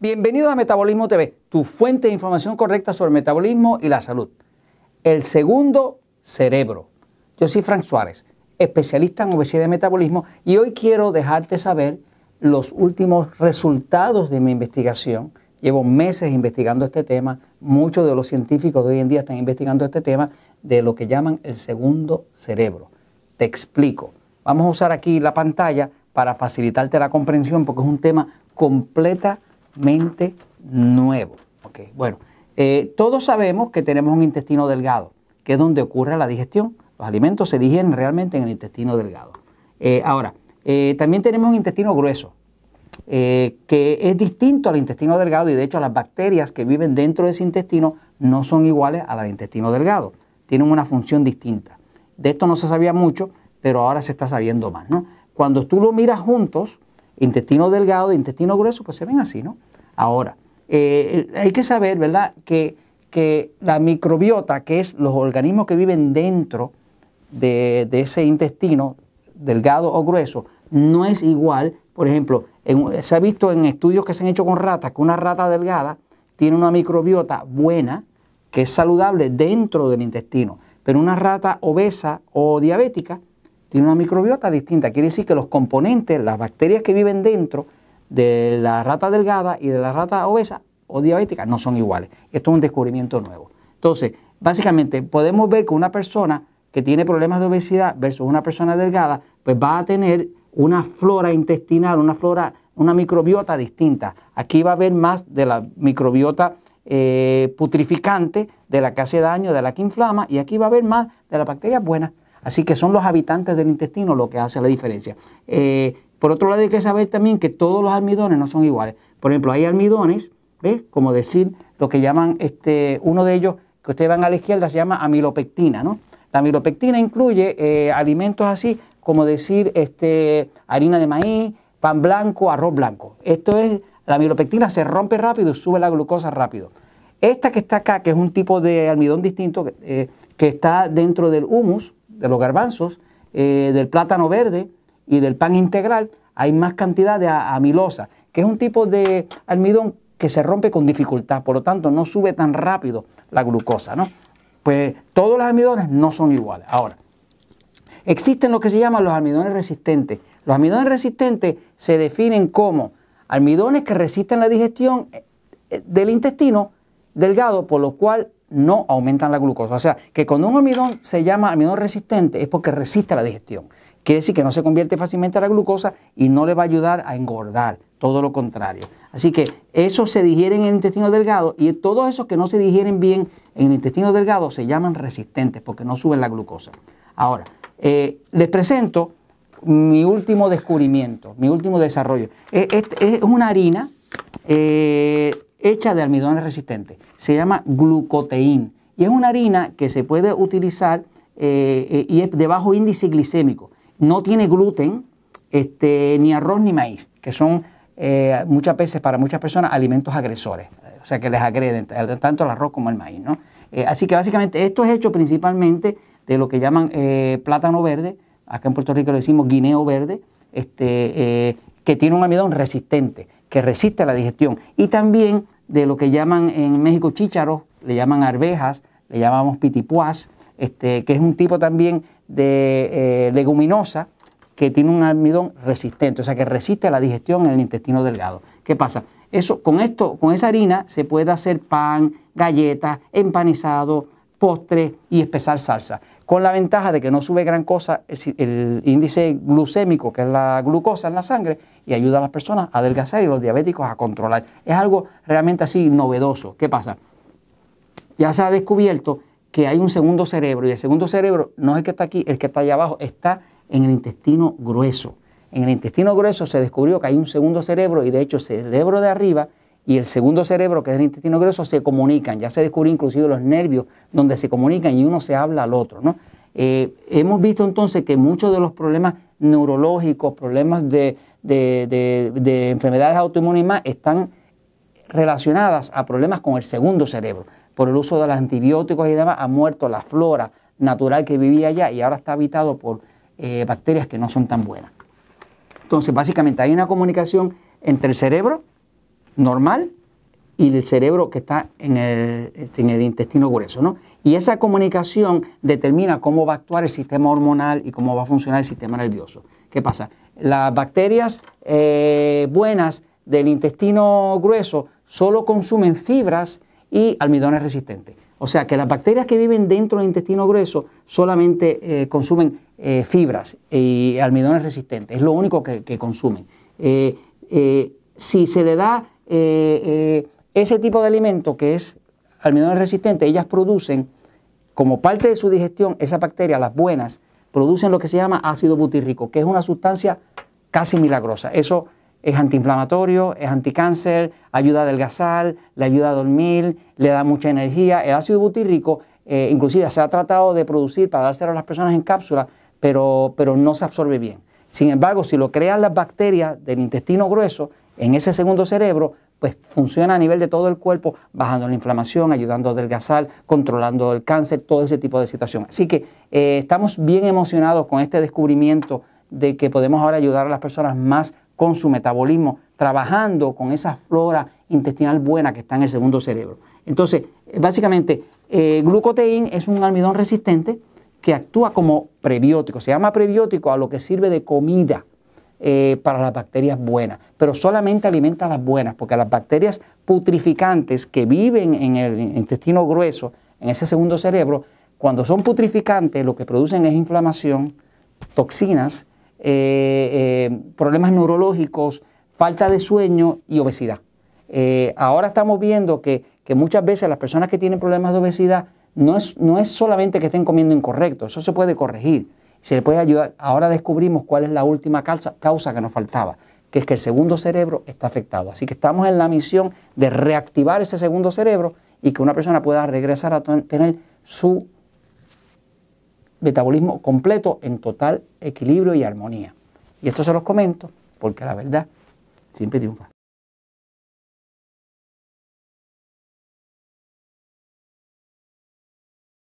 Bienvenidos a Metabolismo TV, tu fuente de información correcta sobre el metabolismo y la salud. El segundo cerebro. Yo soy Frank Suárez, especialista en obesidad y metabolismo, y hoy quiero dejarte saber los últimos resultados de mi investigación. Llevo meses investigando este tema, muchos de los científicos de hoy en día están investigando este tema de lo que llaman el segundo cerebro. Te explico. Vamos a usar aquí la pantalla para facilitarte la comprensión porque es un tema completamente nuevo. Okay, bueno, eh, todos sabemos que tenemos un intestino delgado, que es donde ocurre la digestión. Los alimentos se digieren realmente en el intestino delgado. Eh, ahora, eh, también tenemos un intestino grueso, que es distinto al intestino delgado y de hecho las bacterias que viven dentro de ese intestino no son iguales a las del intestino delgado. Tienen una función distinta. De esto no se sabía mucho, pero ahora se está sabiendo más. ¿no? Cuando tú lo miras juntos, intestino delgado e intestino grueso, pues se ven así, ¿no? Ahora, eh, hay que saber, ¿verdad?, que, la microbiota, que es los organismos que viven dentro de, ese intestino, delgado o grueso, no es igual. Por ejemplo, se ha visto en estudios que se han hecho con ratas que una rata delgada tiene una microbiota buena, que es saludable dentro del intestino, pero una rata obesa o diabética tiene una microbiota distinta. Quiere decir que los componentes, las bacterias que viven dentro de la rata delgada y de la rata obesa o diabética no son iguales. Esto es un descubrimiento nuevo. Entonces, básicamente podemos ver que una persona que tiene problemas de obesidad versus una persona delgada, pues va a tener una flora intestinal, una flora, una microbiota distinta. Aquí va a haber más de la microbiota eh, putrificante, de la que hace daño, de la que inflama, y aquí va a haber más de las bacterias buenas. Así que son los habitantes del intestino lo que hace la diferencia. Eh, por otro lado, hay que saber también que todos los almidones no son iguales. Por ejemplo, hay almidones, ¿ves? Como decir lo que llaman, este, uno de ellos que ustedes van a la izquierda se llama amilopectina, ¿no? La amilopectina incluye eh, alimentos así como decir este, harina de maíz, pan blanco, arroz blanco. Esto es, la amilopectina se rompe rápido y sube la glucosa rápido. Esta que está acá, que es un tipo de almidón distinto, que eh, está dentro del humus, de los garbanzos, eh, del plátano verde y del pan integral, hay más cantidad de amilosa, que es un tipo de almidón que se rompe con dificultad, por lo tanto no sube tan rápido la glucosa, ¿no? Pues todos los almidones no son iguales. Ahora, existen lo que se llaman los almidones resistentes. Los almidones resistentes se definen como almidones que resisten la digestión eh, del intestino delgado, por lo cual no aumentan la glucosa. O sea, que cuando un almidón se llama almidón resistente es porque resiste la digestión. Quiere decir que no se convierte fácilmente a la glucosa y no le va a ayudar a engordar, todo lo contrario. Así que eso se digiere en el intestino delgado y todos esos que no se digieren bien en el intestino delgado se llaman resistentes porque no suben la glucosa. Ahora, eh, les presento mi último descubrimiento, mi último desarrollo. Es, una harina eh, hecha de almidones resistentes. Se llama glucoteín y es una harina que se puede utilizar eh, eh, y es de bajo índice glicémico. No tiene gluten, este, ni arroz ni maíz, que son eh, muchas veces para muchas personas alimentos agresores, o sea que les agreden tanto el arroz como el maíz. ¿no? así que básicamente esto es hecho principalmente de lo que llaman plátano verde, acá en Puerto Rico le decimos guineo verde, este, que tiene un almidón resistente, que resiste la digestión. Y también de lo que llaman en México chícharos, le llaman arvejas, le llamamos pitipuás, este, que es un tipo también de eh, leguminosa que tiene un almidón resistente, o sea que resiste la digestión en el intestino delgado. ¿Qué pasa? Eso, con esto, con esa harina se puede hacer pan, galletas, empanizado, postre y espesar salsa. Con la ventaja de que no sube gran cosa el índice glucémico, que es la glucosa en la sangre, y ayuda a las personas a adelgazar y los diabéticos a controlar. Es algo realmente así novedoso. ¿Qué pasa? Ya se ha descubierto que hay un segundo cerebro y el segundo cerebro no es el que está aquí, el que está allá abajo, está en el intestino grueso. En el intestino grueso se descubrió que hay un segundo cerebro y de hecho el cerebro de arriba y el segundo cerebro, que es el intestino grueso, se comunican. Ya se descubrió inclusive los nervios donde se comunican y uno se habla al otro. ¿no? Eh, hemos visto entonces que muchos de los problemas neurológicos, problemas de, de, enfermedades autoinmunes más, están relacionadas a problemas con el segundo cerebro. Por el uso de los antibióticos y demás, ha muerto la flora natural que vivía allá y ahora está habitado por eh, bacterias que no son tan buenas. Entonces, básicamente hay una comunicación entre el cerebro normal y el cerebro que está en el, en el intestino grueso. ¿no? Y esa comunicación determina cómo va a actuar el sistema hormonal y cómo va a funcionar el sistema nervioso. ¿Qué pasa? Las bacterias eh, buenas del intestino grueso solo consumen fibras y almidones resistentes. O sea que las bacterias que viven dentro del intestino grueso solamente eh, consumen eh, fibras y almidones resistentes. Es lo único que, consumen. si se le da ese tipo de alimento que es almidones resistentes, ellas producen, como parte de su digestión, esas bacterias, las buenas, producen lo que se llama ácido butírico, que es una sustancia casi milagrosa. Eso es antiinflamatorio, es anticáncer, ayuda a adelgazar, le ayuda a dormir, le da mucha energía. El ácido butírico, eh, inclusive se ha tratado de producir para dárselo a las personas en cápsula, pero, pero no se absorbe bien. Sin embargo, si lo crean las bacterias del intestino grueso, en ese segundo cerebro, pues funciona a nivel de todo el cuerpo, bajando la inflamación, ayudando a adelgazar, controlando el cáncer, todo ese tipo de situaciones. Así que eh, estamos bien emocionados con este descubrimiento de que podemos ahora ayudar a las personas más con su metabolismo, trabajando con esa flora intestinal buena que está en el segundo cerebro. Entonces, básicamente, eh, glucoteín es un almidón resistente que actúa como prebiótico. Se llama prebiótico a lo que sirve de comida eh, para las bacterias buenas, pero solamente alimenta a las buenas, porque las bacterias putrificantes que viven en el intestino grueso, en ese segundo cerebro, cuando son putrificantes lo que producen es inflamación, toxinas, eh, eh, problemas neurológicos, falta de sueño y obesidad. ahora estamos viendo que, que, muchas veces las personas que tienen problemas de obesidad no es, no es solamente que estén comiendo incorrecto, eso se puede corregir se le puede ayudar. Ahora descubrimos cuál es la última causa, causa que nos faltaba, que es que el segundo cerebro está afectado. Así que estamos en la misión de reactivar ese segundo cerebro y que una persona pueda regresar a tener su metabolismo completo en total equilibrio y armonía. Y esto se los comento porque la verdad siempre triunfa.